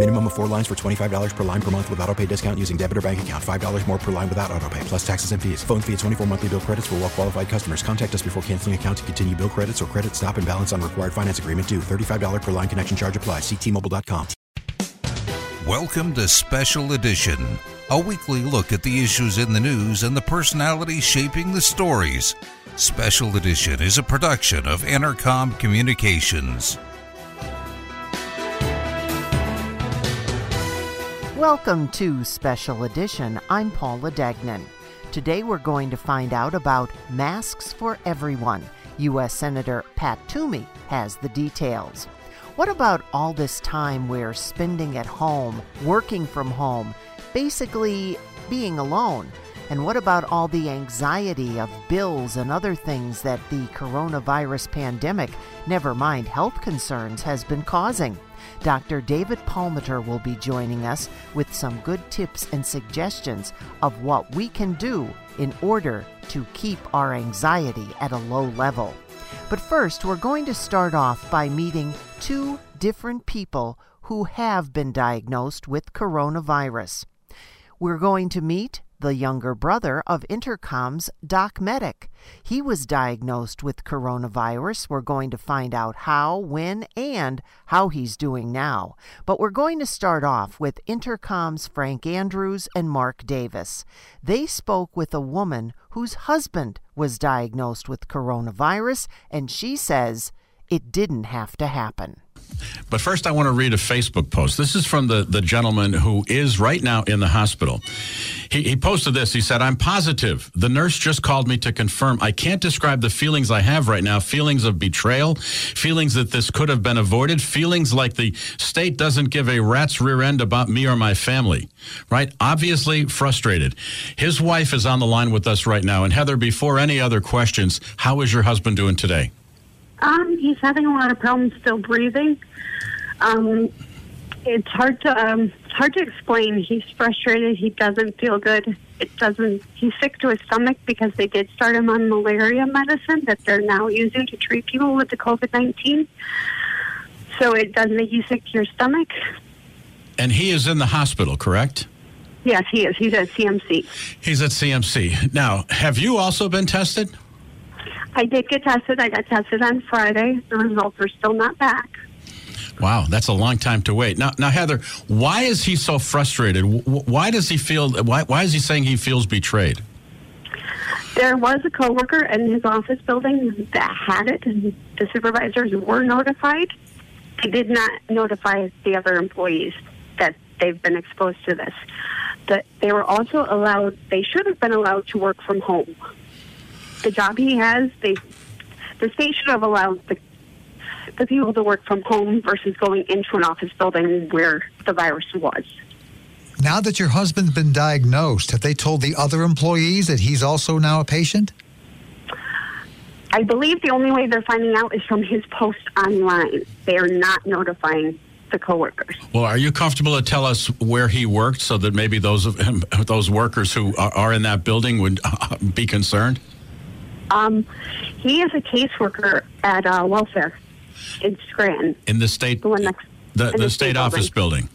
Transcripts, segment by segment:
Minimum of four lines for $25 per line per month with auto pay discount using debit or bank account. $5 more per line without auto pay, plus taxes and fees. Phone fee at 24 monthly bill credits for well qualified customers. Contact us before canceling account to continue bill credits or credit stop and balance on required finance agreement due. $35 per line connection charge applies. Ctmobile.com. Welcome to Special Edition, a weekly look at the issues in the news and the personalities shaping the stories. Special Edition is a production of Entercom Communications. Welcome to Special Edition. I'm Paula Degnan. Today we're going to find out about masks for everyone. U.S. Senator Pat Toomey has the details. What about all this time we're spending at home, working from home, basically being alone? And what about all the anxiety of bills and other things that the coronavirus pandemic, never mind health concerns, has been causing? Dr. David Palmiter will be joining us with some good tips and suggestions of what we can do in order to keep our anxiety at a low level. But first, we're going to start off by meeting two different people who have been diagnosed with coronavirus. We're going to meet the younger brother of Entercom's Doc Medic. He was diagnosed with coronavirus. We're going to find out how, when, and how he's doing now. But we're going to start off with Entercom's Frank Andrews and Mark Davis. They spoke with a woman whose husband was diagnosed with coronavirus, and she says it didn't have to happen. But first, I want to read a Facebook post. This is from the, the gentleman who is right now in the hospital. He, he posted this. He said, I'm positive. The nurse just called me to confirm. I can't describe the feelings I have right now feelings of betrayal, feelings that this could have been avoided, feelings like the state doesn't give a rat's rear end about me or my family, right? Obviously frustrated. His wife is on the line with us right now. And Heather, before any other questions, how is your husband doing today? Um, he's having a lot of problems still breathing. Um, it's hard to um, it's hard to explain. He's frustrated. He doesn't feel good. It doesn't. He's sick to his stomach because they did start him on malaria medicine that they're now using to treat people with the COVID nineteen. So it does make you sick to your stomach. And he is in the hospital, correct? Yes, he is. He's at CMC. He's at CMC. Now, have you also been tested? I did get tested. I got tested on Friday. The results are still not back. Wow, that's a long time to wait. Now, now, Heather, why is he so frustrated? Why does he feel? Why, why is he saying he feels betrayed? There was a coworker in his office building that had it, and the supervisors were notified. They did not notify the other employees that they've been exposed to this. That they were also allowed. They should have been allowed to work from home. The job he has, they the state should have allowed the the people to work from home versus going into an office building where the virus was. Now that your husband's been diagnosed, have they told the other employees that he's also now a patient? I believe the only way they're finding out is from his post online. They are not notifying the coworkers. Well, are you comfortable to tell us where he worked so that maybe those of him, those workers who are, are in that building would uh, be concerned? Um, he is a caseworker at uh, welfare in Scranton. In the state, the one next, the, the, the state, state office building.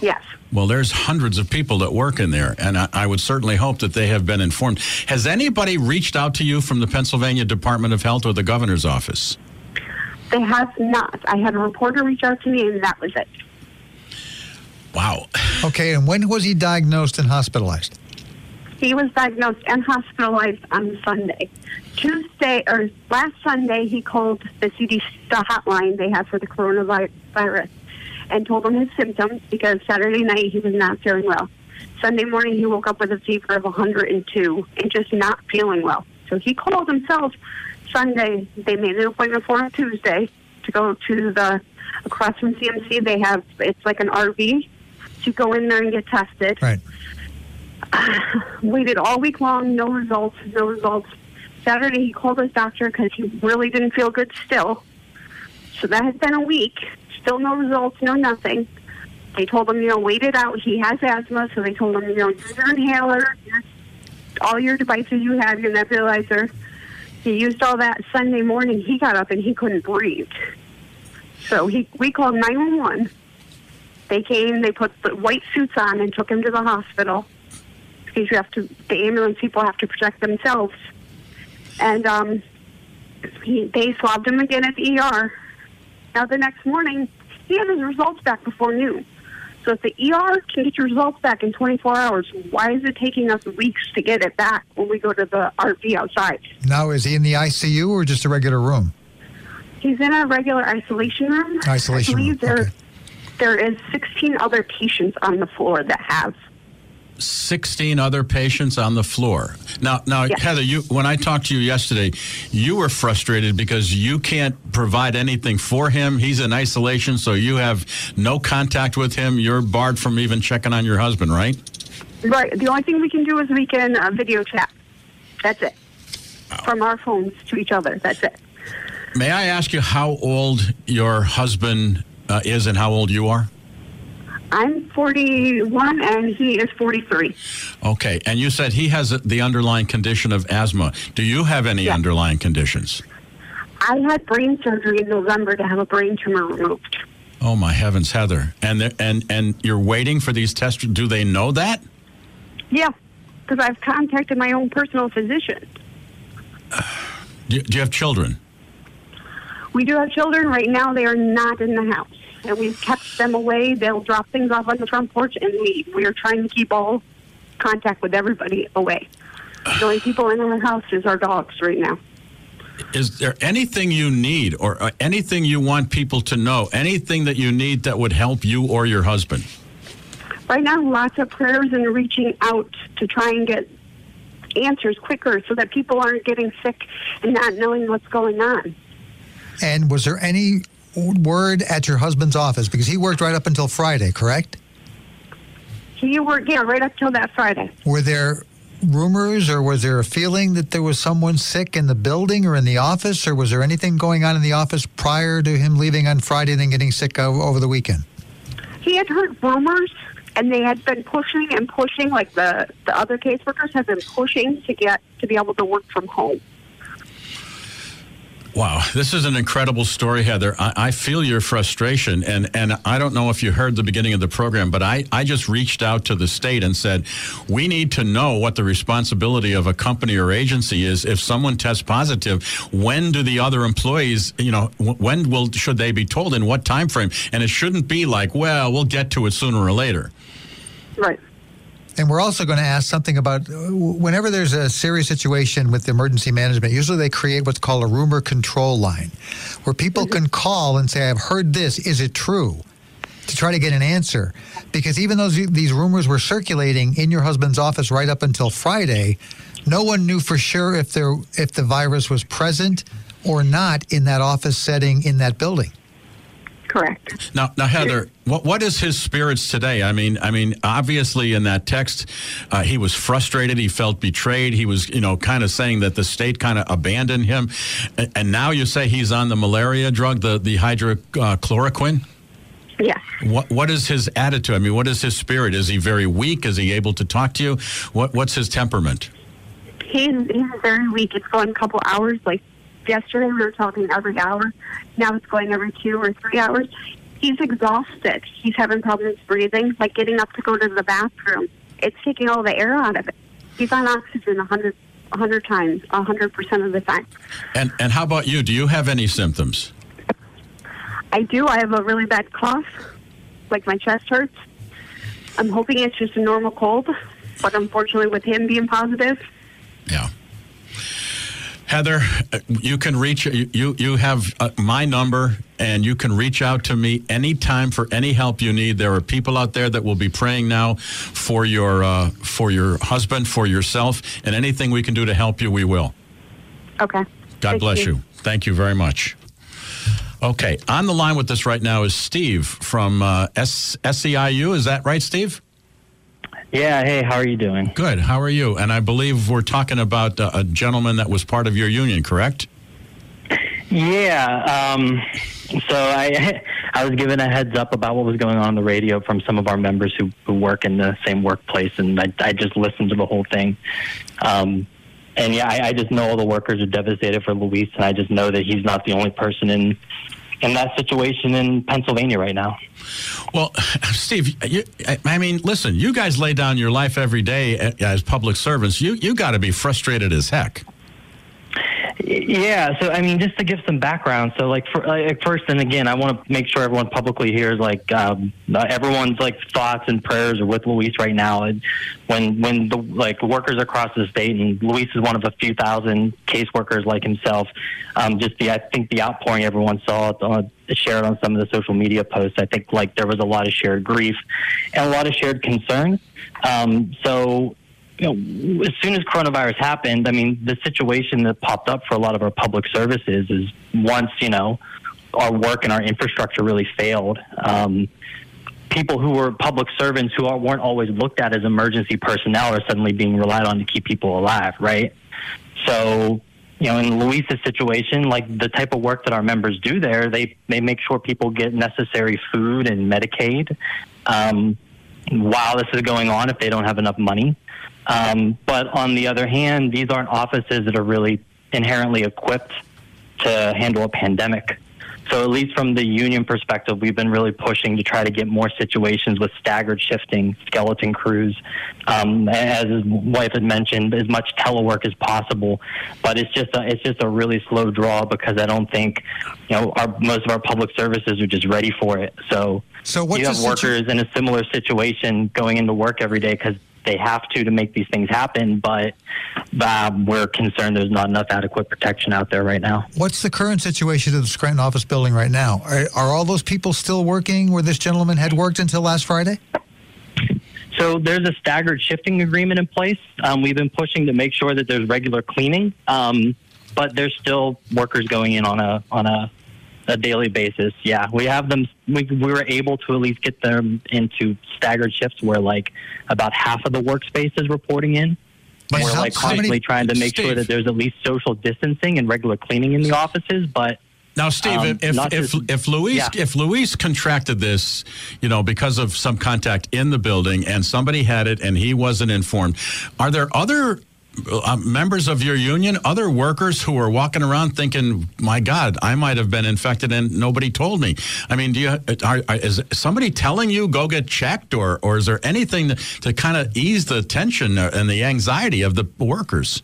Yes. Well, there's hundreds of people that work in there, and I, I, would certainly hope that they have been informed. Has anybody reached out to you from the Pennsylvania Department of Health or the governor's office? They have not. I had a reporter reach out to me, and that was it. Wow. Okay, and when was he diagnosed and hospitalized? He was diagnosed and hospitalized on Sunday. Tuesday or last Sunday, he called the CDC the hotline they have for the coronavirus, and told them his symptoms because Saturday night he was not feeling well. Sunday morning he woke up with a fever of 102 and just not feeling well. So he called himself Sunday. They made an appointment for him Tuesday to go to the across from CMC. They have it's like an RV to go in there and get tested. Right. Waited all week long, no results, no results. Saturday he called his doctor because he really didn't feel good still. So that has been a week. Still no results, no nothing. They told him, you know, wait it out. He has asthma, so they told him, you know, use your inhaler, all your devices you have, your nebulizer. He used all that Sunday morning. He got up and he couldn't breathe. So he we called 911. They came, they put the white suits on and took him to the hospital because you have to, the ambulance people have to protect themselves. And um, he, they swabbed him again at the ER. Now the next morning, he had his results back before noon. So if the ER can get your results back in 24 hours, why is it taking us weeks to get it back when we go to the RV outside? Now, is he in the ICU or just a regular room? He's in a regular isolation room. Isolation I room. believe there, there is 16 other patients on the floor that have 16 other patients on the floor. Now, now, Yes. Heather, you when I talked to you yesterday, you were frustrated because you can't provide anything for him. He's in isolation, so you have no contact with him. You're barred from even checking on your husband, right? Right. The only thing we can do is we can uh, video chat. That's it. From our phones to each other. That's it. May I ask you how old your husband uh, is and how old you are? I'm 41 and he is 43. Okay, and you said he has the underlying condition of asthma. Do you have any underlying conditions? I had brain surgery in November to have a brain tumor removed. Oh my heavens, Heather! And and and you're waiting for these tests. Do they know that? Yeah, because I've contacted my own personal physician. Do, do you have children? We do have children right now. They are not in the house, and we've kept them away. They'll drop things off on the front porch and leave. We are trying to keep all contact with everybody away. The only people in our house is our dogs right now. Is there anything you need or uh, anything you want people to know? Anything that you need that would help you or your husband? Right now, lots of prayers and reaching out to try and get answers quicker so that people aren't getting sick and not knowing what's going on. And was there any word at your husband's office? Because he worked right up until Friday, correct? He worked, yeah, right up till that Friday. Were there rumors or was there a feeling that there was someone sick in the building or in the office? Or was there anything going on in the office prior to him leaving on Friday and then getting sick over the weekend? He had heard rumors, and they had been pushing and pushing, like the, the other caseworkers have been pushing to get to be able to work from home. Wow, this is an incredible story, Heather. I, I feel your frustration, and, and I don't know if you heard the beginning of the program, but I, I just reached out to the state and said, we need to know what the responsibility of a company or agency is. If someone tests positive, when do the other employees, you know, when will should they be told in what time frame? And it shouldn't be like, well, we'll get to it sooner or later. Right. And we're also going to ask something about uh, whenever there's a serious situation with emergency management, usually they create what's called a rumor control line where people can call and say, I've heard this. Is it true? To try to get an answer. Because even though these rumors were circulating in your husband's office right up until Friday, no one knew for sure if there if the virus was present or not in that office setting in that building. Correct. Now, now, Heather, what what is his spirits today? I mean, I mean, obviously, in that text, uh, he was frustrated. He felt betrayed. He was, you know, kind of saying that the state kind of abandoned him. And, and now you say he's on the malaria drug, the the hydrochloroquine. Yeah. What what is his attitude? I mean, what is his spirit? Is he very weak? Is he able to talk to you? What what's his temperament? He's, he's very weak. It's going a couple hours. Like yesterday, we were talking every hour. Now it's going every two or three hours. He's exhausted. He's having problems breathing, like getting up to go to the bathroom. It's taking all the air out of it. He's on oxygen a hundred, hundred times, a hundred percent of the time. And and how about you? Do you have any symptoms? I do. I have a really bad cough, like my chest hurts. I'm hoping it's just a normal cold, but unfortunately, with him being positive, Yeah. Heather, you can reach you. You, you have uh, my number, and you can reach out to me anytime for any help you need. There are people out there that will be praying now for your uh, for your husband, for yourself, and anything we can do to help you, we will. Okay. God Thank bless you. you. Thank you very much. Okay, on the line with us right now is Steve from uh, S- SEIU. Is that right, Steve? Yeah. Hey, how are you doing? Good. How are you? And I believe we're talking about uh, a gentleman that was part of your union, correct? Yeah. Um, so I I was given a heads up about what was going on on the radio from some of our members who, who work in the same workplace, and I, I just listened to the whole thing. Um, and yeah, I, I just know all the workers are devastated for Luis, and I just know that he's not the only person in in that situation in Pennsylvania right now. Well, Steve, you, I- mean, listen, you guys lay down your life every day as public servants. You you got to be frustrated as heck. Yeah, so I mean, just to give some background, so like, for, like first and again, I want to make sure everyone publicly hears like um, uh, everyone's like thoughts and prayers are with Luis right now. And when when the like workers across the state, and Luis is one of a few thousand caseworkers like himself. Um, just the I think the outpouring everyone saw uh, shared on some of the social media posts. I think like there was a lot of shared grief and a lot of shared concern. Um, so you know, as soon as coronavirus happened, I mean, the situation that popped up for a lot of our public services is once, you know, our work and our infrastructure really failed. Um, people who were public servants who weren't always looked at as emergency personnel are suddenly being relied on to keep people alive, right? So, you know, in Luis's situation, like the type of work that our members do there, they, they make sure people get necessary food and Medicaid um, while this is going on if they don't have enough money. Um, but on the other hand, these aren't offices that are really inherently equipped to handle a pandemic. So, at least from the union perspective, we've been really pushing to try to get more situations with staggered shifting, skeleton crews. Um, as his wife had mentioned, as much telework as possible. But it's just a, it's just a really slow draw because I don't think you know our most of our public services are just ready for it. So, So you have situ- workers in a similar situation going into work every day because they have to to make these things happen. But um, we're concerned there's not enough adequate protection out there right now. What's the current situation of the Scranton office building right now? Are, are all those people still working where this gentleman had worked until last Friday? So there's a staggered shifting agreement in place. Um, we've been pushing to make sure that there's regular cleaning, um, but there's still workers going in on a on a, a daily basis. Yeah, we have them. We, we were able to at least get them into staggered shifts where like about half of the workspace is reporting in. But we're how- like how many- constantly trying to make sure that there's at least social distancing and regular cleaning in the offices, but. Now, Steve, Um, if if, just- if Luis Yeah. if Luis contracted this, you know, because of some contact in the building, and somebody had it and he wasn't informed, are there other uh, members of your union, other workers who are walking around thinking, "My God, I might have been infected and nobody told me"? I mean, do you are, are, is somebody telling you go get checked, or or is there anything to, to kind of ease the tension and the anxiety of the workers?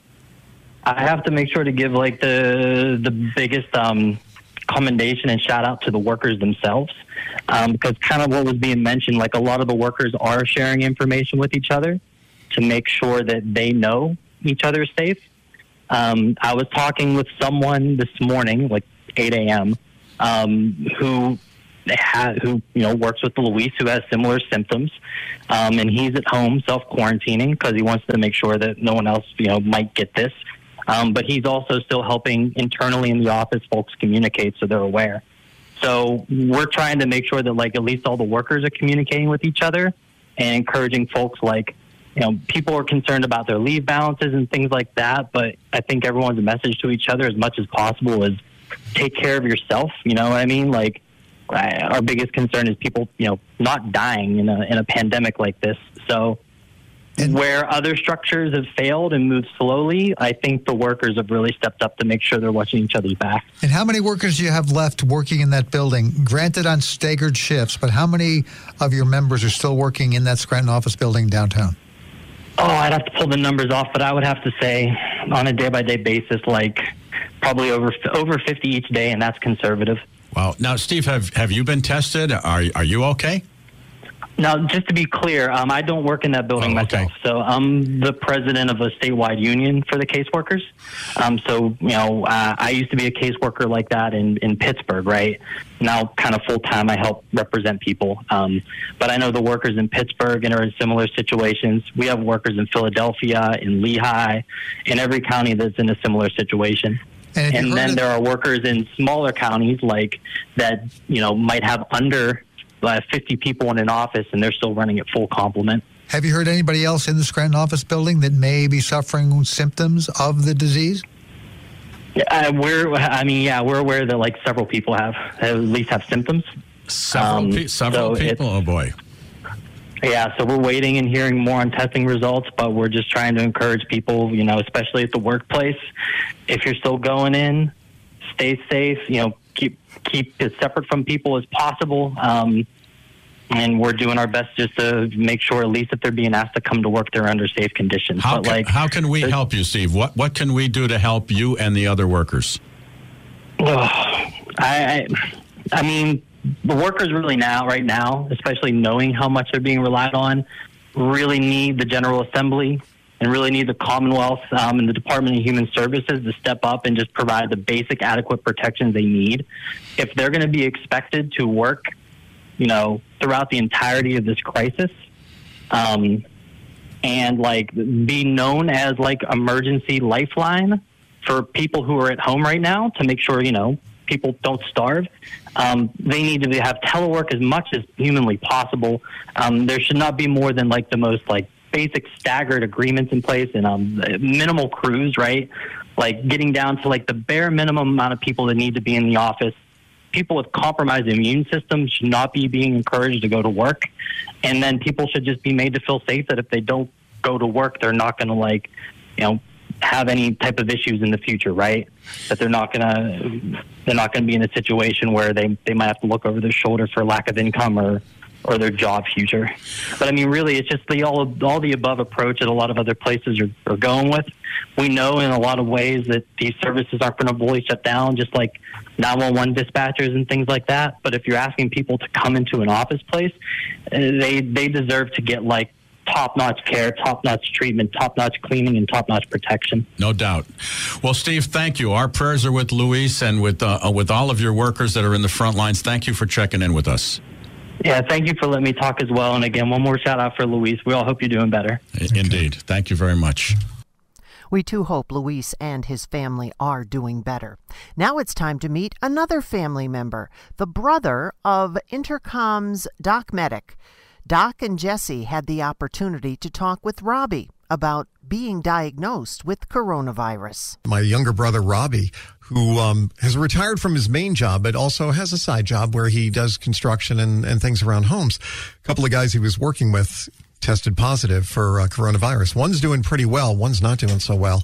I have to make sure to give like the the biggest um, commendation and shout out to the workers themselves um, because kind of what was being mentioned, like a lot of the workers are sharing information with each other to make sure that they know each other safe. Um, I was talking with someone this morning, like 8 a.m., um, who who you know works with Luis, who has similar symptoms, um, and he's at home self quarantining because he wants to make sure that no one else you know might get this. Um, but he's also still helping internally in the office folks communicate so they're aware. So we're trying to make sure that like at least all the workers are communicating with each other and encouraging folks like you know people are concerned about their leave balances and things like that. But I think everyone's message to each other as much as possible is take care of yourself. You know what I mean? Like I- our biggest concern is people you know not dying in a in a pandemic like this. So. Where other structures have failed and moved slowly, I think the workers have really stepped up to make sure they're watching each other's back. And how many workers do you have left working in that building? Granted, on staggered shifts, but how many of your members are still working in that Scranton office building downtown? Oh, I'd have to pull the numbers off, but I would have to say on a day by day basis, like probably over over 50 each day, and that's conservative. Wow. Now, Steve, have have you been tested? Are are you okay? Now, just to be clear, um, I don't work in that building Oh, myself. So I'm the president of a statewide union for the caseworkers. Um, so, you know, uh, I used to be a caseworker like that in, in Pittsburgh, right? Now, kind of full time, I help represent people. Um, but I know the workers in Pittsburgh and are in similar situations. We have workers in Philadelphia, in Lehigh, in every county that's in a similar situation. And, and then there are workers in smaller counties like that you know might have under uh, 50 people in an office and they're still running at full complement Have you heard anybody else in the Scranton office building that may be suffering symptoms of the disease? uh, we're i mean yeah we're aware that like several people have at least have symptoms Several, Um, pe- several so people. Oh boy. Yeah, so we're waiting and hearing more on testing results, but we're just trying to encourage people, you know, especially at the workplace, if you're still going in, stay safe, you know, keep keep as separate from people as possible. Um, and we're doing our best just to make sure, at least if they're being asked to come to work, they're under safe conditions. How but can, like, how can we help you, Steve? What what can we do to help you and the other workers? I, I, I mean, the workers really now, right now, especially knowing how much they're being relied on, really need the General Assembly and really need the Commonwealth um, and the Department of Human Services to step up and just provide the basic, adequate protections they need. If they're going to be expected to work, you know, throughout the entirety of this crisis, um, and like be known as like emergency lifeline for people who are at home right now to make sure you know people don't starve. Um, they need to have telework as much as humanly possible. Um, there should not be more than like the most like basic staggered agreements in place and um, minimal crews, right? Like getting down to like the bare minimum amount of people that need to be in the office. People with compromised immune systems should not be being encouraged to go to work. And then people should just be made to feel safe that if they don't go to work, they're not going to like, you know, have any type of issues in the future, right? That they're not gonna they're not gonna be in a situation where they they might have to look over their shoulder for lack of income or or their job future. But I mean, really, it's just the all all the above approach that a lot of other places are, are going with. We know in a lot of ways that these services aren't going to fully shut down, just like 911 dispatchers and things like that. But if you're asking people to come into an office place, uh, they they deserve to get like top notch care, top notch treatment, top notch cleaning, and top notch protection. No doubt. Well, Steve, thank you. Our prayers are with Luis and with uh, with all of your workers that are in the front lines. Thank you for checking in with us. Yeah, thank you for letting me talk as well. And again, one more shout out for Luis. We all hope you're doing better. Indeed. Thank you very much. We too hope Luis and his family are doing better. Now it's time to meet another family member, the brother of Entercom's Doc Medic. Doc and Jesse had the opportunity to talk with Robbie about being diagnosed with coronavirus. my younger brother Robbie, who um, has retired from his main job, but also has a side job where he does construction and, and things around homes. A couple of guys he was working with tested positive for uh, coronavirus. One's doing pretty well, one's not doing so well.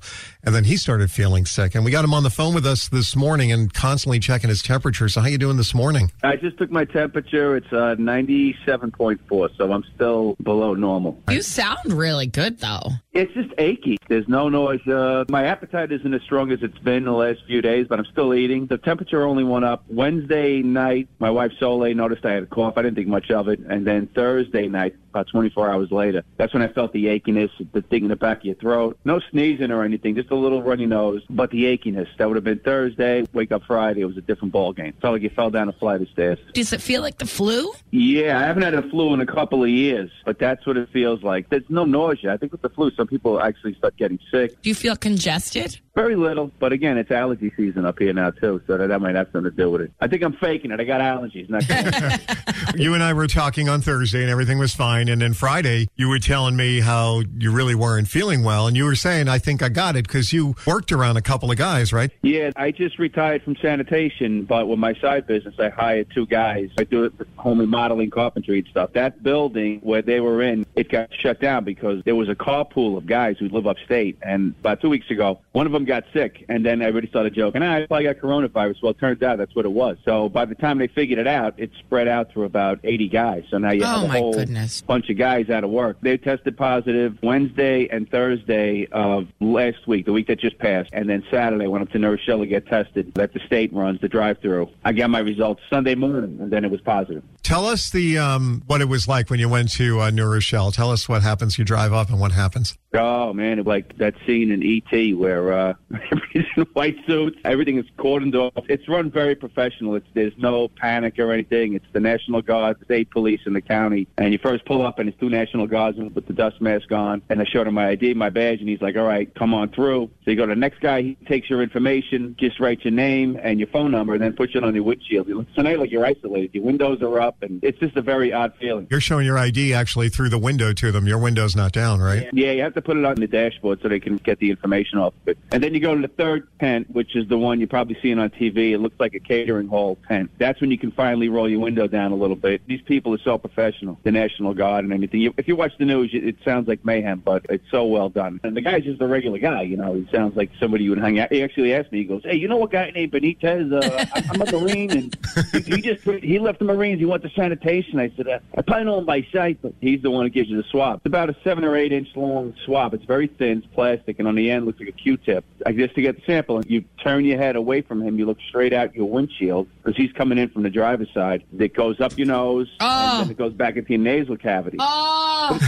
And then he started feeling sick. And we got him on the phone with us this morning and constantly checking his temperature. So how you doing this morning? I just took my temperature. It's uh, 97.4, so I'm still below normal. You sound really good, though. It's just achy. There's no nausea. My appetite isn't as strong as it's been the last few days, but I'm still eating. The temperature only went up Wednesday night. My wife Soleil noticed I had a cough. I didn't think much of it. And then Thursday night, about 24 hours later, that's when I felt the achiness, the thing in the back of your throat. No sneezing or anything, just a little runny nose, but the achiness. That would have been Thursday. Wake up Friday, it was a different ball game. Felt like you fell down a flight of stairs. Does it feel like the flu? Yeah, I haven't had a flu in a couple of years, but that's what it feels like. There's no nausea. I think with the flu, some people actually start getting sick. Do you feel congested? Very little, but again, it's allergy season up here now too, so that, that might have something to do with it. I think I'm faking it. I got allergies. Not you and I were talking on Thursday and everything was fine. And then Friday, you were telling me how you really weren't feeling well. And you were saying, I think I got it because you worked around a couple of guys, right? Yeah, I just retired from sanitation, but with my side business, I hired two guys. I do it home remodeling, carpentry, and stuff. That building where they were in, it got shut down because there was a carpool of guys who live upstate. And about two weeks ago, one of them got sick, and then everybody started joking. Ah, I probably got coronavirus. Well, it turns out that's what it was. So by the time they figured it out, it spread out through about 80 guys. So now you Oh, have a whole goodness. bunch of guys out of work. They tested positive Wednesday and Thursday of last week, the week that just passed, and then Saturday I went up to New Rochelle to get tested. That the state runs the drive-through. I got my results Sunday morning, and then it was positive. Tell us the um, what it was like when you went to uh, New Rochelle. Tell us what happens. You drive up and what happens. Oh man, it's like that scene in ET where uh, everybody's uh, in white suits, everything is cordoned off. It's run very professional. It's there's no panic or anything. It's the National Guard, the state police, and the county. And you first pull up, and it's two National Guardsmen with the dust mask on. And I showed him my ID, my badge, and he's like, "All right, come on through." So you go to the next guy. He takes your information, just writes your name and your phone number, and then puts it on your windshield. You look, so now like you're isolated. Your windows are up, and it's just a very odd feeling. You're showing your ID actually through the window to them. Your window's not down, right? Yeah, you have to put it on the dashboard so they can get the information off of it. And then you go to the third tent, which is the one you're probably seeing on TV. It looks like a catering hall tent. That's when you can finally roll your window down a little bit. These people are so professional, the National Guard and everything. If you watch the news, it sounds like mayhem, but it's so well done. And the guy's just a regular guy, you know. He sounds like somebody you would hang out. He actually asked me, he goes, "Hey, you know a guy named Benitez? Uh, I'm a Marine, and he, he just he left the Marines. He went to sanitation." I said, uh, "I probably know him by sight, but he's the one who gives you the swab. It's about a seven or eight inch long swab. It's very thin, it's plastic, and on the end looks like a Q-tip. I guess to get the sample, and you turn your head away from him, you look straight out your windshield because he's coming in from the driver's side. It goes up your nose, and ah. then it goes back into your nasal cavity. Oh,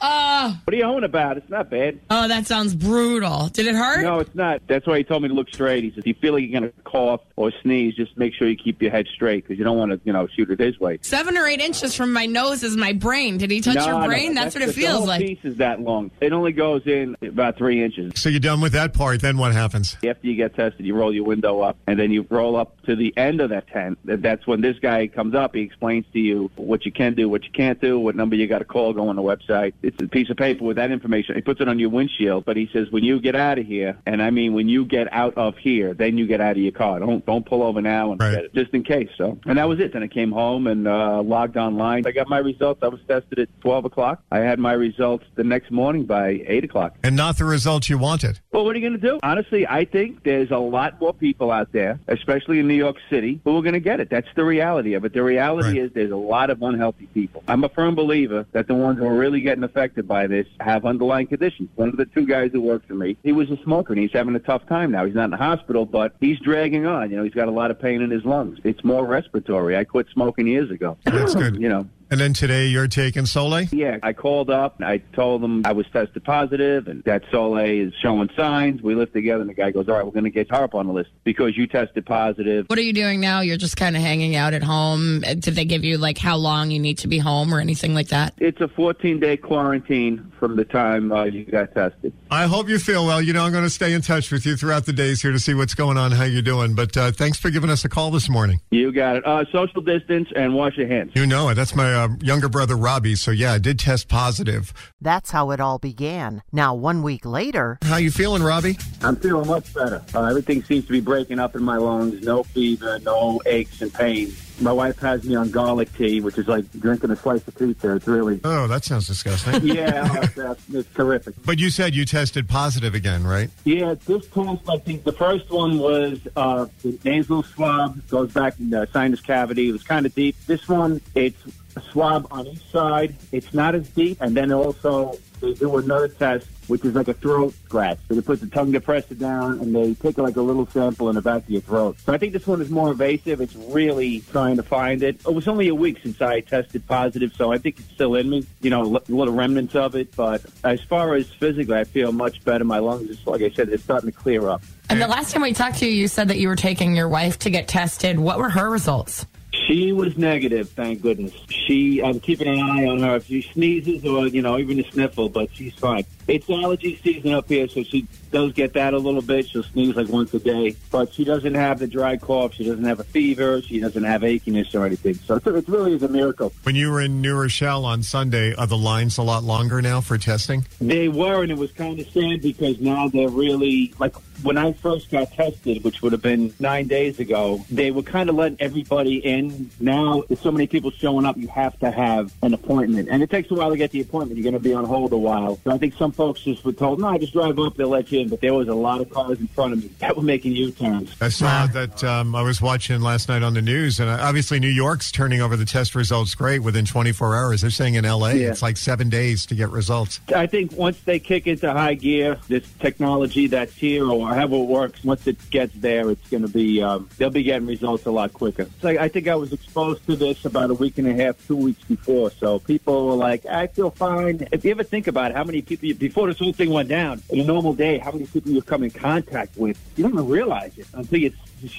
oh, What are you on about? It's not bad. oh, that sounds brutal. Did it hurt? No, it's not. That's why he told me to look straight. He says, if you feel like you're going to cough or sneeze, just make sure you keep your head straight because you don't want to, you know, shoot it his way. Seven or eight inches from my nose is my brain. Did he touch No, your no, brain? That's, what it the feels whole like. piece is that long. It only goes in about three inches. So you're done with that part. Then what happens? After you get tested, you roll your window up, and then you roll up to the end of that tent. That's when this guy comes up. He explains to you what you can do, what you can't do, what number you got to call. Go on the website. It's a piece of paper with that information. He puts it on your windshield, but he says when you get out of here, and I mean when you get out of here, then you get out of your car. Don't don't pull over now and it, just in case. So, and that was it. Then I came home and uh, logged online. I got my results. I was tested at twelve o'clock. I had my results the next morning by eight o'clock. And not the results you wanted. Well, what are you going to do? Honestly, I think there's a lot more people out there, especially in New York City, who are going to get it. That's the reality of it. The reality is there's a lot of unhealthy people. I'm a firm believer that the ones who are really getting affected by this have underlying conditions. One of the two guys who worked for me, he was a smoker and he's having a tough time now. He's not in the hospital, but he's dragging on. You know, he's got a lot of pain in his lungs. It's more respiratory. I quit smoking years ago. That's good. You know, And then today you're taking Soleil? yeah, I called up. and I told them I was tested positive and that Soleil is showing signs. We lived together, and the guy goes, "All right, we're going to get her up on the list because you tested positive." What are you doing now? You're just kind of hanging out at home. Uh, Did they give you like how long you need to be home or anything like that? It's a 14-day quarantine from the time uh, you got tested. I hope you feel well. You know, I'm going to stay in touch with you throughout the days here to see what's going on, how you're doing. But uh, thanks for giving us a call this morning. You got it. Uh, social distance and wash your hands. You know it. That's my uh, younger brother, Robbie. So, yeah, I did test positive. That's how it all began. Now, one week later, How you feeling, Robbie? I'm feeling much better. Uh, everything seems to be breaking up in my lungs. No fever, no aches and pains. My wife has me on garlic tea, which is like drinking a slice of pizza. It's really Oh, that sounds disgusting. yeah, oh, it's, uh, it's terrific. But you said you tested positive again, right? Yeah, this test, I think the first one was uh, the nasal swab, goes back in the sinus cavity. It was kind of deep. This one, it's a swab on each side. It's not as deep. And then also, they do another test, which is like a throat scratch. So they put the tongue depressor down and they take like a little sample in the back of your throat. So I think this one is more invasive. It's really trying to find it. It was only a week since I tested positive, so I think it's still in me. You know, li- little remnants of it. But as far as physically, I feel much better. My lungs, just like I said, they're starting to clear up. And the last time we talked to you, you said that you were taking your wife to get tested. What were her results? She was negative, thank goodness. She, I'm keeping an eye on her. If she sneezes or, you know, even a sniffle, but she's fine. It's allergy season up here, so she does get that a little bit. She'll sneeze like once a day, but she doesn't have the dry cough. She doesn't have a fever. She doesn't have achiness or anything. So it's, it really is a miracle. When you were in New Rochelle on Sunday, are the lines a lot longer now for testing? They were, and it was kind of sad because now they're really like when I first got tested, which would have been nine days ago. They were kind of letting everybody in. Now there's so many people showing up, you have to have an appointment, and it takes a while to get the appointment. You're going to be on hold a while. So I think some folks just were told, no, I just drive up, they'll let you in. But there was a lot of cars in front of me that were making U-turns. I saw that um, I was watching last night on the news, and uh, obviously New York's turning over the test results great within 24 hours. They're saying in L.A. Yeah. it's like seven days to get results. I think once they kick into high gear, this technology that's here or however it works, once it gets there, it's going to be, um, they'll be getting results a lot quicker. It's like, I think I was exposed to this about a week and a half, two weeks before. So people were like, I feel fine. If you ever think about it, how many people, you, before this whole thing went down, in a normal day, how many people you come in contact with, you don't even realize it until you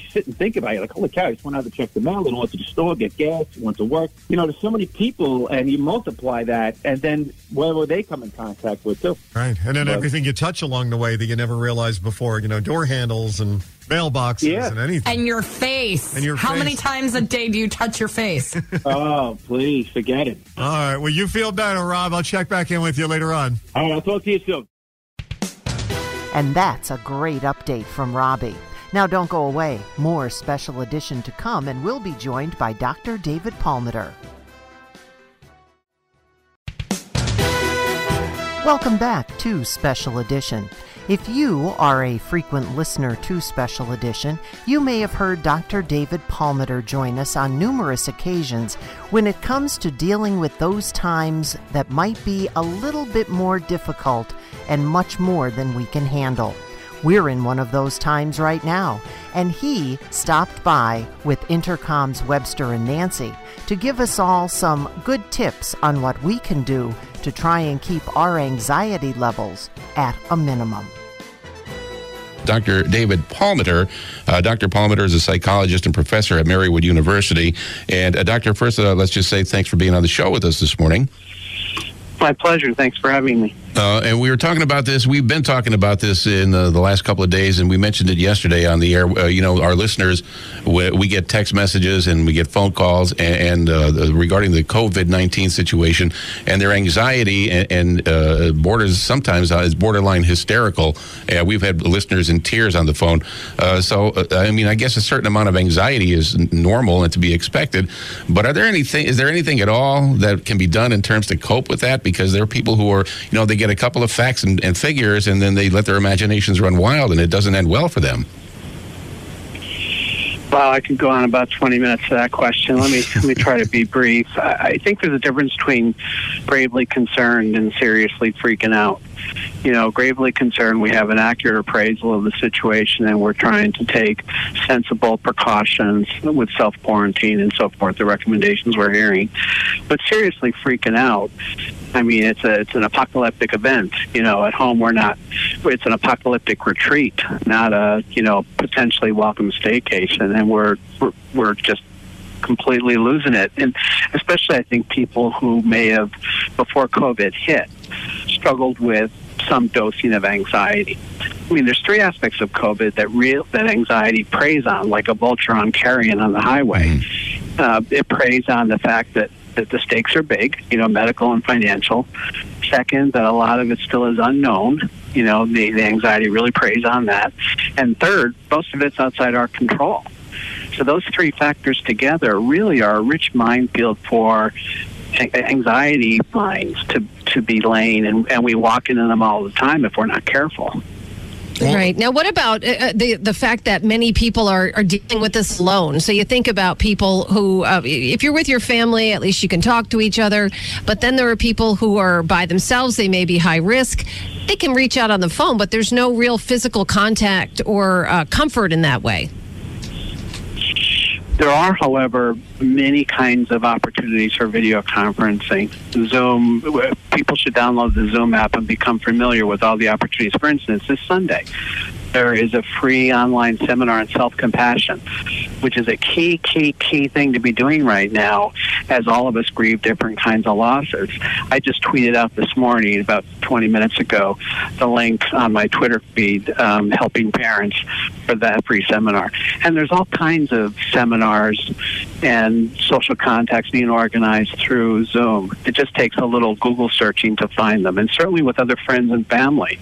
sit and think about it. Like, holy cow, I just went out to check the mail, then went to the store, get gas, went to work. You know, there's so many people, and you multiply that, and then where will they come in contact with, too? Right, and then But- everything you touch along the way that you never realized before. You know, door handles and mailboxes and anything. And your face. And your How many times a day do you touch your face? oh, please, forget it. All right, well, you feel better, Rob. I'll check back in with you later on. All right, I'll talk to you soon. And that's a great update from Robbie. Now, don't go away. More special edition to come, and we'll be joined by Dr. David Palmiter. Welcome back to Special Edition. If you are a frequent listener to Special Edition, you may have heard Dr. David Palmiter join us on numerous occasions when it comes to dealing with those times that might be a little bit more difficult and much more than we can handle. We're in one of those times right now, and he stopped by with Entercom's Webster and Nancy to give us all some good tips on what we can do to try and keep our anxiety levels at a minimum. Dr. David Palmiter. Uh, Dr. Palmiter is a psychologist and professor at Marywood University. And, uh, Doctor, first, uh, let's just say thanks for being on the show with us this morning. My pleasure. Thanks for having me. Uh, and we were talking about this. We've been talking about this in the last couple of days, and we mentioned it yesterday on the air. Uh, you know, our listeners, we, we get text messages and we get phone calls, and, and uh, regarding the COVID nineteen situation, and their anxiety and, and uh, borders sometimes uh, is borderline hysterical. We've had listeners in tears on the phone. So, I mean, I guess a certain amount of anxiety is normal and to be expected. But are there anything? Is there anything at all that can be done in terms to cope with that? Because there are people who are, you know, they get a couple of facts and, and figures, and then they let their imaginations run wild, and it doesn't end well for them. Well, I could go on about 20 minutes to that question. Let me let me try to be brief. I, I think there's a difference between gravely concerned and seriously freaking out. You know, gravely concerned, we have an accurate appraisal of the situation, and we're trying to take sensible precautions with self quarantine and so forth. The recommendations we're hearing, but seriously freaking out. I mean, it's a it's an apocalyptic event. You know, at home we're not. It's an apocalyptic retreat, not a you know potentially welcome staycation, and we're we're, we're just completely losing it. And especially, I think people who may have before COVID hit struggled with some dosing of anxiety. I mean, there's three aspects of COVID that real that anxiety preys on, like a vulture on carrion on the highway. Uh, it preys on the fact that that the stakes are big, you know, medical and financial. Second, that a lot of it still is unknown. You know, the, the anxiety really preys on that. And third, most of it's outside our control. So those three factors together really are a rich minefield for anxiety lines to to be laying, and, and we walk into them all the time if we're not careful. Right. Now, what about uh, uh, the the fact that many people are, are dealing with this alone? So you think about people who, uh, if you're with your family, at least you can talk to each other. But then there are people who are by themselves. They may be high risk. They can reach out on the phone, but there's no real physical contact or uh, comfort in that way. There are, however, many kinds of opportunities for video conferencing. Zoom, people should download the Zoom app and become familiar with all the opportunities. For instance, this Sunday, there is a free online seminar on self compassion, which is a key, key, key thing to be doing right now as all of us grieve different kinds of losses. I just tweeted out this morning, about 20 minutes ago, the link on my Twitter feed um, helping parents for that free seminar. And there's all kinds of seminars and social contacts being organized through Zoom. It just takes a little Google searching to find them, and certainly with other friends and family.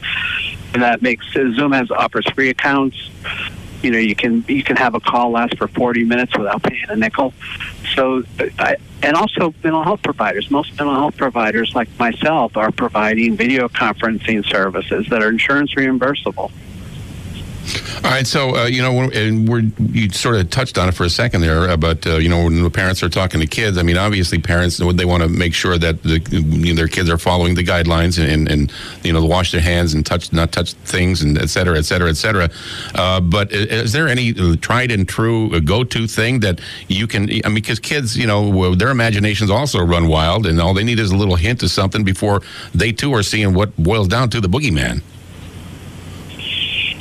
And that makes Zoom has offers free accounts. You know, you can you can have a call last for 40 minutes without paying a nickel. So I and also mental health providers. Most mental health providers, like myself, are providing video conferencing services that are insurance reimbursable. All right, so uh, you know, and we're you sort of touched on it for a second there, uh, but uh, you know, when the parents are talking to kids, I mean, obviously, parents they want to make sure that the, you know, their kids are following the guidelines and, and you know, wash their hands and touch not touch things and et cetera, et cetera, et cetera. Uh, but is there any tried and true go to thing that you can? I mean, because kids, you know, their imaginations also run wild, and all they need is a little hint of something before they too are seeing what boils down to the boogeyman.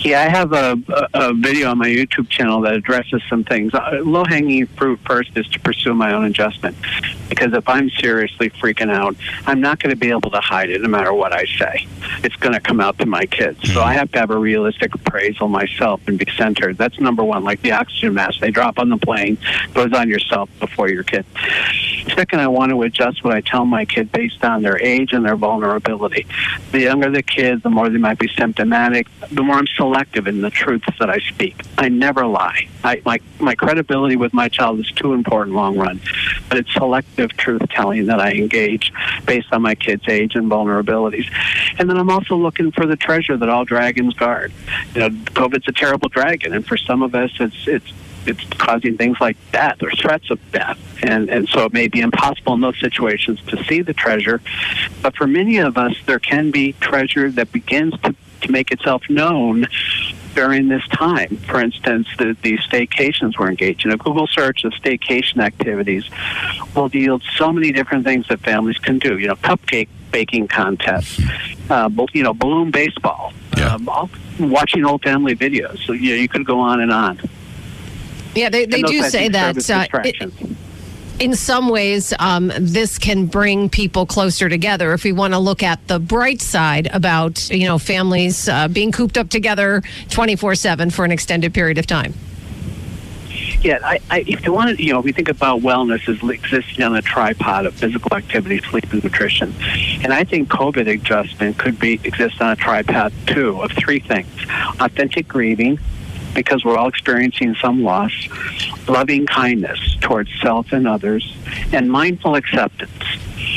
Yeah, I have a, a, a video on my YouTube channel that addresses some things. Uh, Low hanging fruit first is to pursue my own adjustment. Because if I'm seriously freaking out, I'm not going to be able to hide it no matter what I say. It's going to come out to my kids. So I have to have a realistic appraisal myself and be centered. That's number one. Like the oxygen mask they drop on the plane goes on yourself before your kid. Second, I want to adjust what I tell my kid based on their age and their vulnerability. The younger the kid, the more they might be symptomatic, the more I'm selective in the truths that I speak. I never lie. I, my, my credibility with my child is too important long run, but it's selective truth telling that I engage based on my kid's age and vulnerabilities. And then I'm also looking for the treasure that all dragons guard. You know, COVID's a terrible dragon, and for some of us, it's it's it's causing things like death or threats of death. And, and so it may be impossible in those situations to see the treasure. But for many of us, there can be treasure that begins to, to make itself known during this time. For instance, the, the staycations we're engaged in. A Google search of staycation activities will yield so many different things that families can do. You know, cupcake baking contests, uh, you know, balloon baseball, um, all, watching old family videos. So you, know, you could go on and on. Yeah, they, they do say that. uh, distractions. In some ways, um, this can bring people closer together. If we want to look at the bright side about you know families uh, being cooped up together twenty four seven for an extended period of time. Yeah, I, I, if you want to, you know, we think about wellness as existing on a tripod of physical activity, sleep, and nutrition, and I think COVID adjustment could be exist on a tripod too of three things: authentic grieving, because we're all experiencing some loss, loving kindness towards self and others, and mindful acceptance.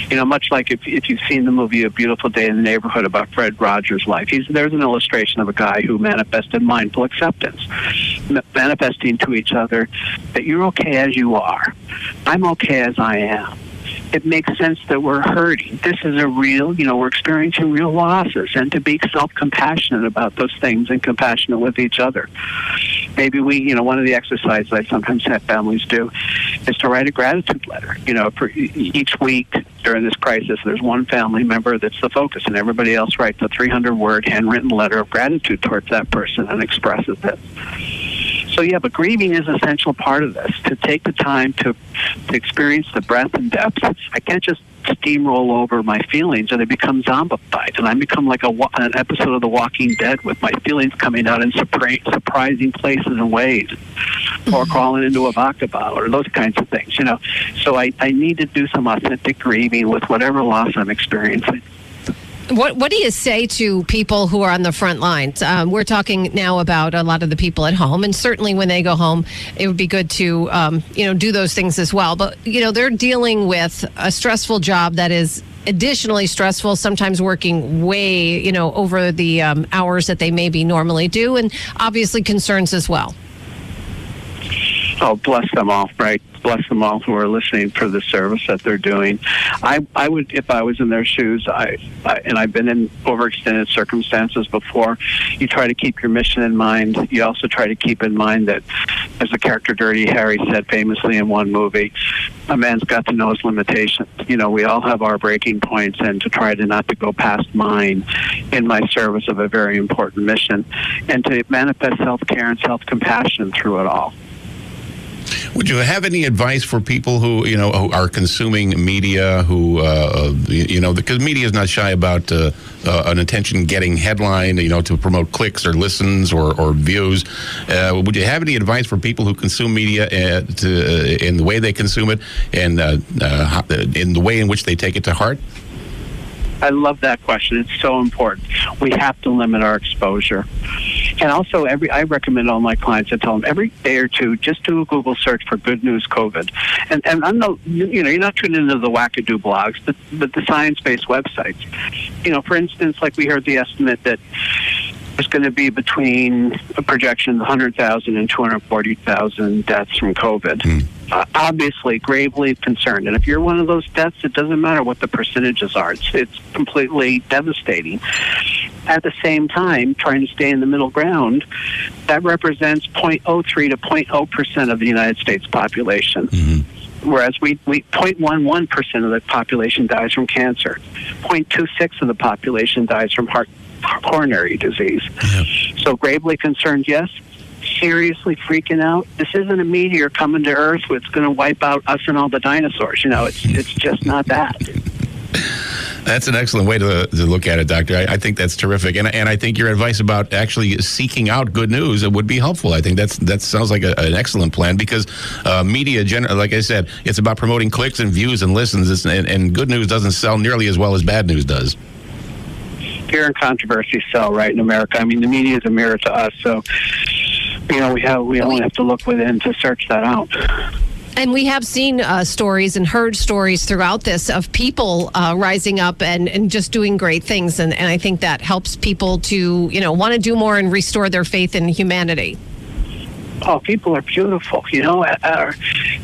You know, much like if, if you've seen the movie A Beautiful Day in the Neighborhood about Fred Rogers' life, he's, there's an illustration of a guy who manifested mindful acceptance, ma- manifesting to each other that you're okay as you are. I'm okay as I am. It makes sense that we're hurting. This is a real, you know, we're experiencing real losses, and to be self compassionate about those things and compassionate with each other. Maybe we, you know, one of the exercises I sometimes have families do is to write a gratitude letter. You know, for each week during this crisis, there's one family member that's the focus, and everybody else writes a 300 word handwritten letter of gratitude towards that person and expresses it. So yeah, but grieving is an essential part of this. To take the time to to experience the breadth and depth. I can't just steamroll over my feelings and they become zombified, and I become like a an episode of The Walking Dead with my feelings coming out in surpri- surprising places and ways, or mm-hmm. crawling into a vodka bottle or those kinds of things. You know, so I I need to do some authentic grieving with whatever loss I'm experiencing. What What do you say to people who are on the front lines? Um, we're talking now about a lot of the people at home, and certainly when they go home, it would be good to um, you know do those things as well. But you know they're dealing with a stressful job that is additionally stressful. Sometimes working way you know over the um, hours that they maybe normally do, and obviously concerns as well. Oh, bless them all, right? Bless them all who are listening for the service that they're doing. I, I would, if I was in their shoes, I, I, and I've been in overextended circumstances before. You try to keep your mission in mind. You also try to keep in mind that, as the character Dirty Harry said famously in one movie, a man's got to know his limitations. You know, we all have our breaking points, and to try to not to go past mine in my service of a very important mission, and to manifest self care and self compassion through it all. Would you have any advice for people who you know who are consuming media, who uh, you know because media is not shy about uh, uh, an attention-getting headline, you know, to promote clicks or listens or, or views. Uh, would you have any advice for people who consume media uh, to, uh, in the way they consume it and in the way in which they take it to heart? I love that question. It's so important. We have to limit our exposure. And also, every I recommend all my clients. I tell them every day or two, just do a Google search for "Good News COVID," and and I'm no, you know, you're not tuning into the wackadoo blogs, but but the science-based websites. You know, for instance, like we heard the estimate that there's going to be between a projection of 100,000 and 240,000 deaths from COVID. Uh, obviously, gravely concerned. And if you're one of those deaths, it doesn't matter what the percentages are. It's, it's completely devastating. At the same time, trying to stay in the middle ground, that represents 0.03 to 0.0 percent of the United States population. Whereas we, we 0.11% of the population dies from cancer, 0.26 of the population dies from heart coronary disease. So gravely concerned, yes. Seriously freaking out. This isn't a meteor coming to Earth that's going to wipe out us and all the dinosaurs. You know, it's it's just not that. That's an excellent way to, to look at it, Doctor. I, I think that's terrific, and and I think your advice about actually seeking out good news would be helpful. I think that's that sounds like a, an excellent plan because uh, media, gen- like I said, it's about promoting clicks and views and listens, and, and good news doesn't sell nearly as well as bad news does. Fear and controversy sell right in America. I mean, the media is a mirror to us, so you know we have we only have to look within to search that out. And we have seen uh, stories and heard stories throughout this of people uh, rising up and, and just doing great things. And, and I think that helps people to, you know, want to do more and restore their faith in humanity. Oh, people are beautiful. You know, uh,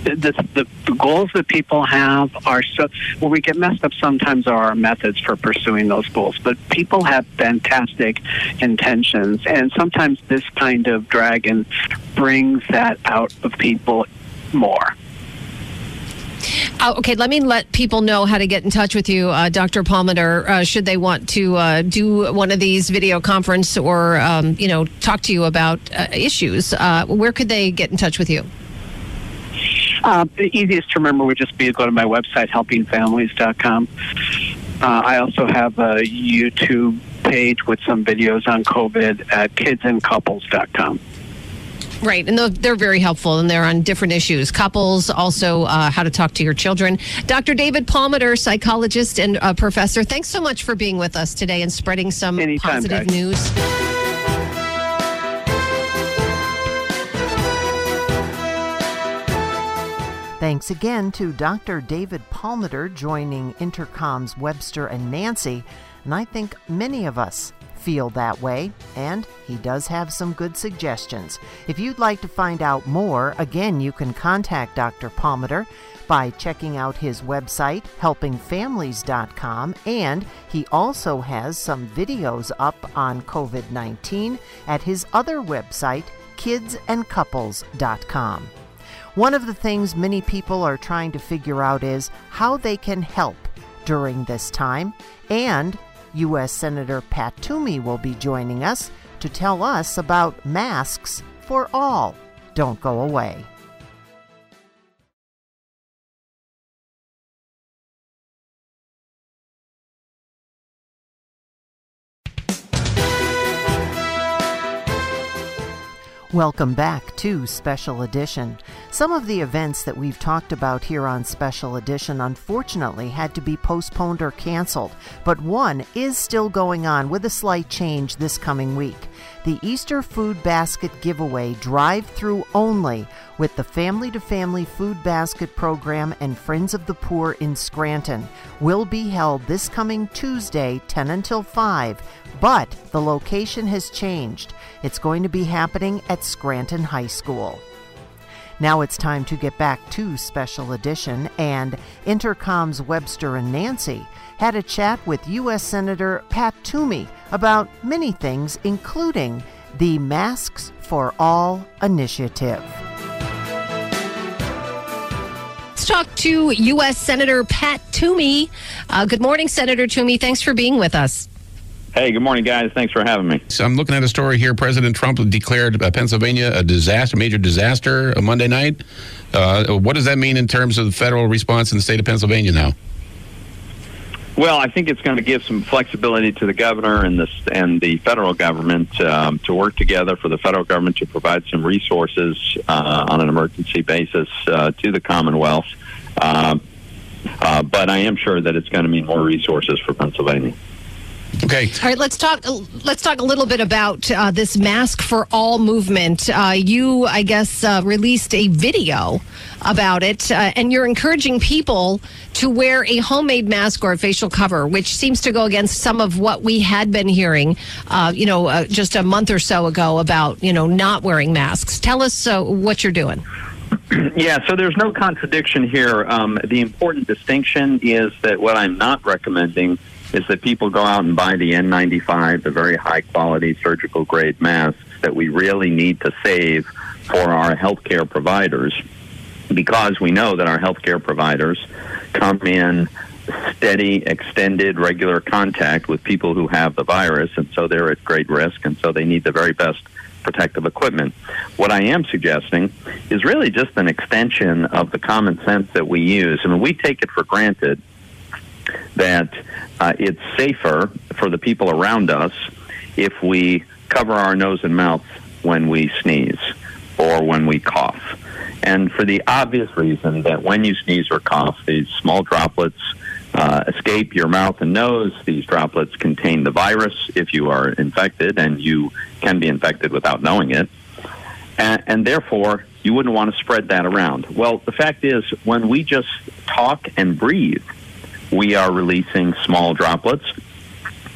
the, the the goals that people have are so. Where we get messed up sometimes are our methods for pursuing those goals. But people have fantastic intentions, and sometimes this kind of dragon brings that out of people more. Uh, okay, let me let people know how to get in touch with you, uh, Dr. Palmiter, uh, should they want to uh, do one of these video conference or, um, you know, talk to you about uh, issues. Uh, where could they get in touch with you? Uh, the easiest to remember would just be to go to my website, helpingfamilies.com. I also have a YouTube page with some videos on COVID at kidsandcouples.com. Right, and they're- they're very helpful, and they're on different issues. Couples, also uh, how to talk to your children. Dr. David Palmiter, psychologist and uh, professor, thanks so much for being with us today and spreading some positive guys. news. Thanks again to Dr. David Palmiter joining Entercom's Webster and Nancy. And I think many of us feel that way, and he does have some good suggestions. If you'd like to find out more, again, you can contact Dr. Palmiter by checking out his website, helpingfamilies.com, and he also has some videos up on COVID 19 at his other website, kidsandcouples.com. One of the things many people are trying to figure out is how they can help during this time, and U.S. Senator Pat Toomey will be joining us to tell us about masks for all. Don't go away. Welcome back to Special Edition. Some of the events that we've talked about here on Special Edition unfortunately had to be postponed or canceled, but one is still going on with a slight change this coming week. The Easter Food Basket Giveaway drive through only with the Family to Family Food Basket Program and Friends of the Poor in Scranton will be held this coming Tuesday, 10 until 5, but the location has changed. It's going to be happening at Scranton High School. Now it's time to get back to Special Edition, and Entercom's Webster and Nancy had a chat with U.S. Senator Pat Toomey about many things, including the Masks for All initiative. Let's talk to U.S. Senator Pat Toomey. Uh, good morning, Senator Toomey. Thanks for being with us. Hey, good morning, guys. Thanks for having me. So I'm looking at a story here. President Trump declared uh, Pennsylvania a disaster, major disaster, uh, Monday night. Uh, what does that mean in terms of the federal response in the state of Pennsylvania now? Well, I think it's going to give some flexibility to the governor and the and the federal government um, to work together for the federal government to provide some resources uh, on an emergency basis uh, to the Commonwealth. Um, uh, but I am sure that it's going to mean more resources for Pennsylvania. Okay. All right, let's talk. Let's talk a little bit about uh, this mask for all movement. Uh, you, I guess, uh, released a video about it, uh, and you're encouraging people to wear a homemade mask or a facial cover, which seems to go against some of what we had been hearing, uh, you know, uh, just a month or so ago about you know not wearing masks. Tell us what you're doing. Yeah, so there's no contradiction here. Um, the important distinction is that what I'm not recommending is that people go out and buy the N95, the very high quality surgical grade masks that we really need to save for our healthcare providers because we know that our healthcare providers come in steady, extended, regular contact with people who have the virus, and so they're at great risk, and so they need the very best protective equipment. What I am suggesting is really just an extension of the common sense that we use. I mean, we take it for granted that uh, it's safer for the people around us if we cover our nose and mouth when we sneeze or when we cough. And for the obvious reason that when you sneeze or cough, these small droplets uh, escape your mouth and nose. These droplets contain the virus if you are infected, and you can be infected without knowing it. And, and therefore, you wouldn't want to spread that around. Well, the fact is, when we just talk and breathe, we are releasing small droplets,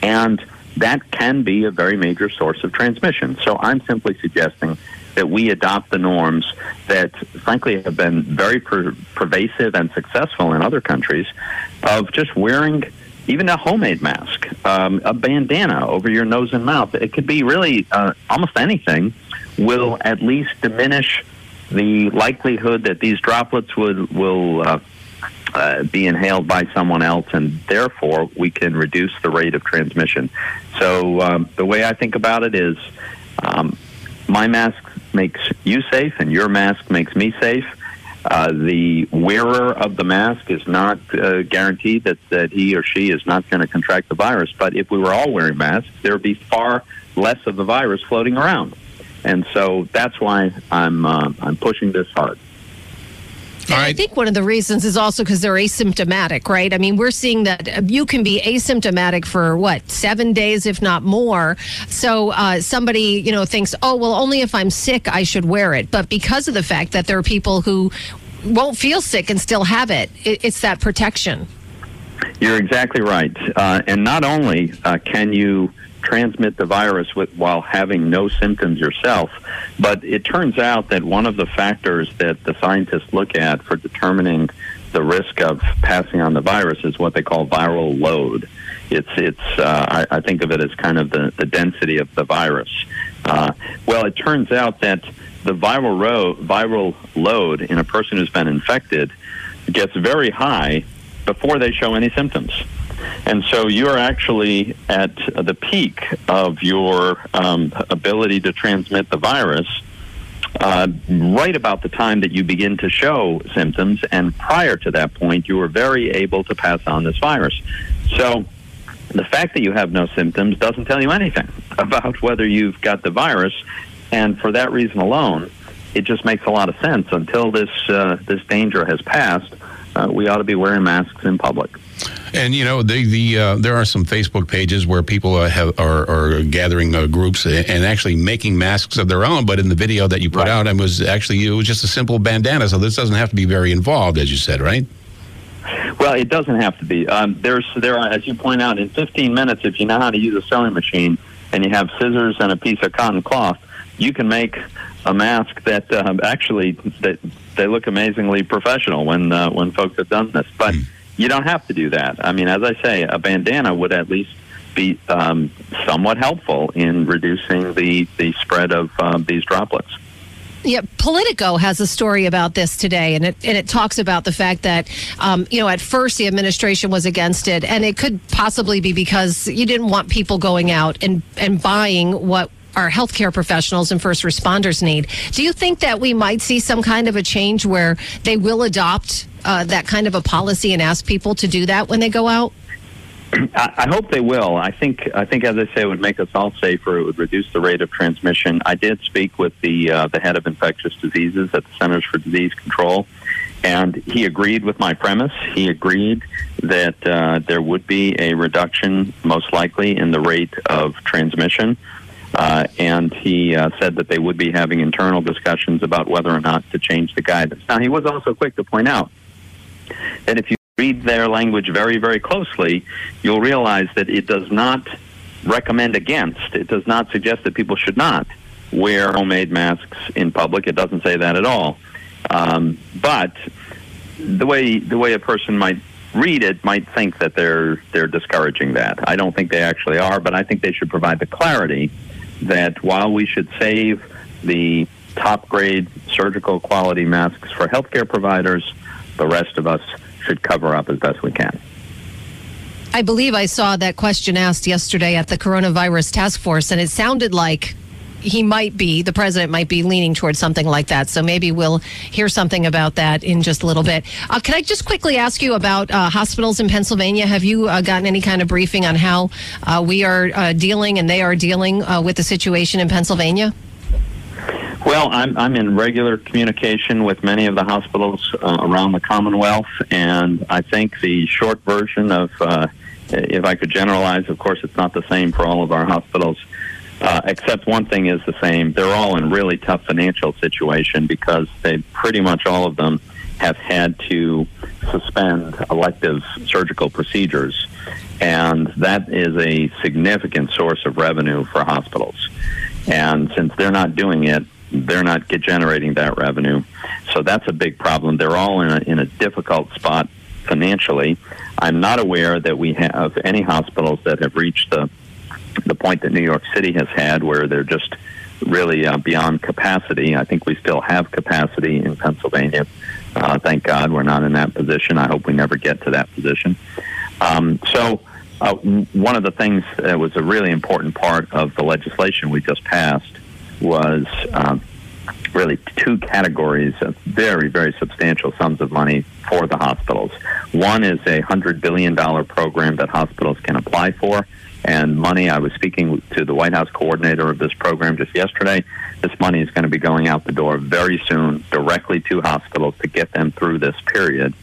and that can be a very major source of transmission. So I'm simply suggesting that we adopt the norms that, frankly, have been very per- pervasive and successful in other countries of just wearing even a homemade mask, um, a bandana over your nose and mouth. It could be really uh, almost anything, will at least diminish the likelihood that these droplets would will uh, uh, be inhaled by someone else, and therefore we can reduce the rate of transmission. So um, the way I think about it is, um, my mask makes you safe, and your mask makes me safe. Uh, the wearer of the mask is not uh, guaranteed that, that he or she is not going to contract the virus. But if we were all wearing masks, there would be far less of the virus floating around. And so that's why I'm uh, I'm pushing this hard. And I think one of the reasons is also because they're asymptomatic, right? I mean, we're seeing that uh, you can be asymptomatic for what seven days, if not more. So uh, somebody, you know, thinks, oh, well, only if I'm sick I should wear it. But because of the fact that there are people who won't feel sick and still have it, it it's that protection. You're exactly right. Uh, and not only uh, can you transmit the virus with, while having no symptoms yourself. But it turns out that one of the factors that the scientists look at for determining the risk of passing on the virus is what they call viral load. It's it's uh, I, I think of it as kind of the, the density of the virus. Uh, well, it turns out that the viral ro- viral load in a person who's been infected gets very high before they show any symptoms. And so you're actually at the peak of your um, ability to transmit the virus uh, right about the time that you begin to show symptoms. And prior to that point, you are very able to pass on this virus. So the fact that you have no symptoms doesn't tell you anything about whether you've got the virus. And for that reason alone, it just makes a lot of sense. Until this uh, this danger has passed, uh, we ought to be wearing masks in public. And you know, the the uh, there are some Facebook pages where people uh, have are, are gathering uh, groups and actually making masks of their own. But in the video that you put right. out, it was actually it was just a simple bandana, so this doesn't have to be very involved, as you said, right? Well, it doesn't have to be. Um, there's there are, as you point out, in 15 minutes, if you know how to use a sewing machine and you have scissors and a piece of cotton cloth, you can make a mask that um, actually that they look amazingly professional when uh, when folks have done this. But mm. You don't have to do that. I mean, as I say, a bandana would at least be um, somewhat helpful in reducing the the spread of um, these droplets. Yeah, Politico has a story about this today, and it and it talks about the fact that um, you know at first the administration was against it, and it could possibly be because you didn't want people going out and and buying what our healthcare professionals and first responders need. Do you think that we might see some kind of a change where they will adopt uh, that kind of a policy and ask people to do that when they go out? I hope they will. I think I think as I say, it would make us all safer. It would reduce the rate of transmission. I did speak with the uh, the head of infectious diseases at the Centers for Disease Control, and he agreed with my premise. He agreed that uh, there would be a reduction, most likely, in the rate of transmission. Uh, and he uh, said that they would be having internal discussions about whether or not to change the guidance. Now, he was also quick to point out that if you read their language very, very closely, you'll realize that it does not recommend against, it does not suggest that people should not wear homemade masks in public. It doesn't say that at all. Um, but the way the way a person might read it might think that they're they're discouraging that. I don't think they actually are, but I think they should provide the clarity that while we should save the top grade surgical quality masks for healthcare providers, the rest of us should cover up as best we can. I believe I saw that question asked yesterday at the coronavirus task force, and it sounded like he might be, the president might be leaning towards something like that. So maybe we'll hear something about that in just a little bit. Uh, can I just quickly ask you about uh, hospitals in Pennsylvania? Have you uh, gotten any kind of briefing on how uh, we are uh, dealing and they are dealing uh, with the situation in Pennsylvania? Well, I'm, I'm in regular communication with many of the hospitals around the Commonwealth, and I think the short version of, if I could generalize, of course, it's not the same for all of our hospitals, uh, except one thing is the same. They're all in really tough financial situation because they pretty much all of them have had to suspend elective surgical procedures, and that is a significant source of revenue for hospitals. And since they're not doing it, they're not generating that revenue. So that's a big problem. They're all in a, in a difficult spot financially. I'm not aware that we have any hospitals that have reached the the point that New York City has had, where they're just really uh, beyond capacity. I think we still have capacity in Pennsylvania. Uh, thank God we're not in that position. I hope we never get to that position. Um, so, uh, one of the things that was a really important part of the legislation we just passed was um, really two categories of very, very substantial sums of money for the hospitals. One is a $100 billion program that hospitals can apply for. And money, I was speaking to the White House coordinator of this program just yesterday. This money is going to be going out the door very soon, directly to hospitals to get them through this period.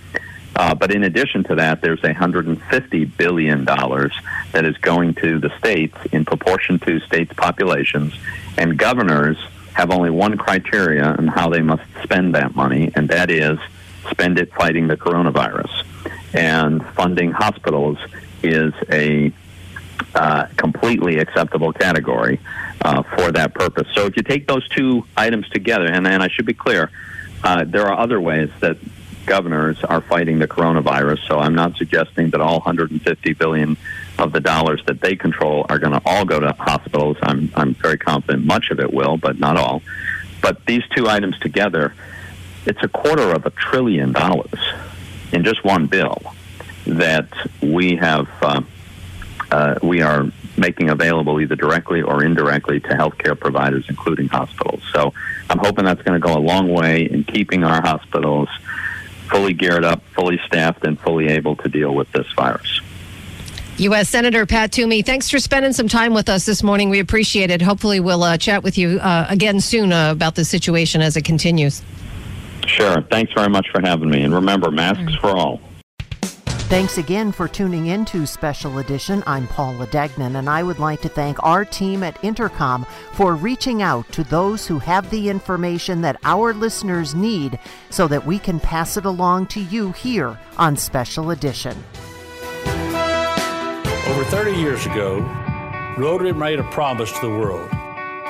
Uh, but in addition to that, there's a $150 billion that is going to the states in proportion to states' populations. And governors have only one criteria on how they must spend that money, and that is spend it fighting the coronavirus. And funding hospitals is a uh, completely acceptable category uh, for that purpose. So if you take those two items together, and, and I should be clear, uh, there are other ways that governors are fighting the coronavirus. So I'm not suggesting that all 150 billion of the dollars that they control are going to all go to hospitals. I'm I'm very confident much of it will, but not all. But these two items together, it's a quarter of a trillion dollars in just one bill that we have uh, uh, we are making available either directly or indirectly to healthcare providers, including hospitals. So I'm hoping that's going to go a long way in keeping our hospitals fully geared up, fully staffed, and fully able to deal with this virus. U.S. Senator Pat Toomey, thanks for spending some time with us this morning. We appreciate it. Hopefully, we'll uh, chat with you uh, again soon uh, about the situation as it continues. Sure. Thanks very much for having me. And remember, masks for all. Thanks again for tuning in to Special Edition. I'm Paula Degnan, and I would like to thank our team at Entercom for reaching out to those who have the information that our listeners need so that we can pass it along to you here on Special Edition. Over 30 years ago, Rotary made a promise to the world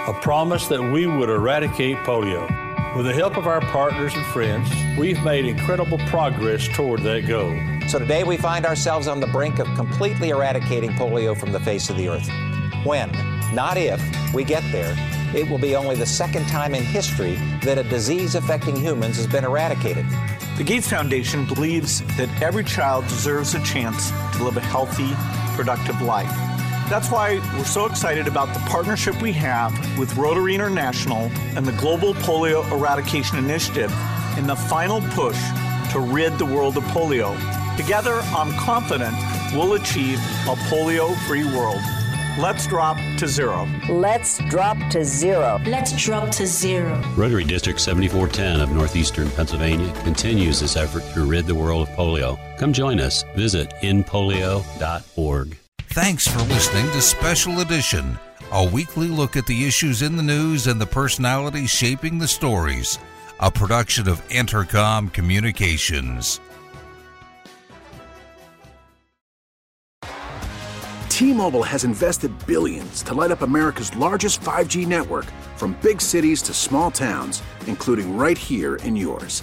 a promise that we would eradicate polio. With the help of our partners and friends, we've made incredible progress toward that goal. So today we find ourselves on the brink of completely eradicating polio from the face of the earth. When, not if, we get there, it will be only the second time in history that a disease affecting humans has been eradicated. The Gates Foundation believes that every child deserves a chance to live a healthy, productive life. That's why we're so excited about the partnership we have with Rotary International and the Global Polio Eradication Initiative in the final push to rid the world of polio. Together, I'm confident we'll achieve a polio free world. Let's drop to zero. Let's drop to zero. Let's drop to zero. Rotary District 7410 of Northeastern Pennsylvania continues this effort to rid the world of polio. Come join us. Visit endpolio.org. Thanks for listening to Special Edition, a weekly look at the issues in the news and the personalities shaping the stories. A production of Entercom Communications. T-Mobile has invested billions to light up America's largest 5G network from big cities to small towns, including right here in yours.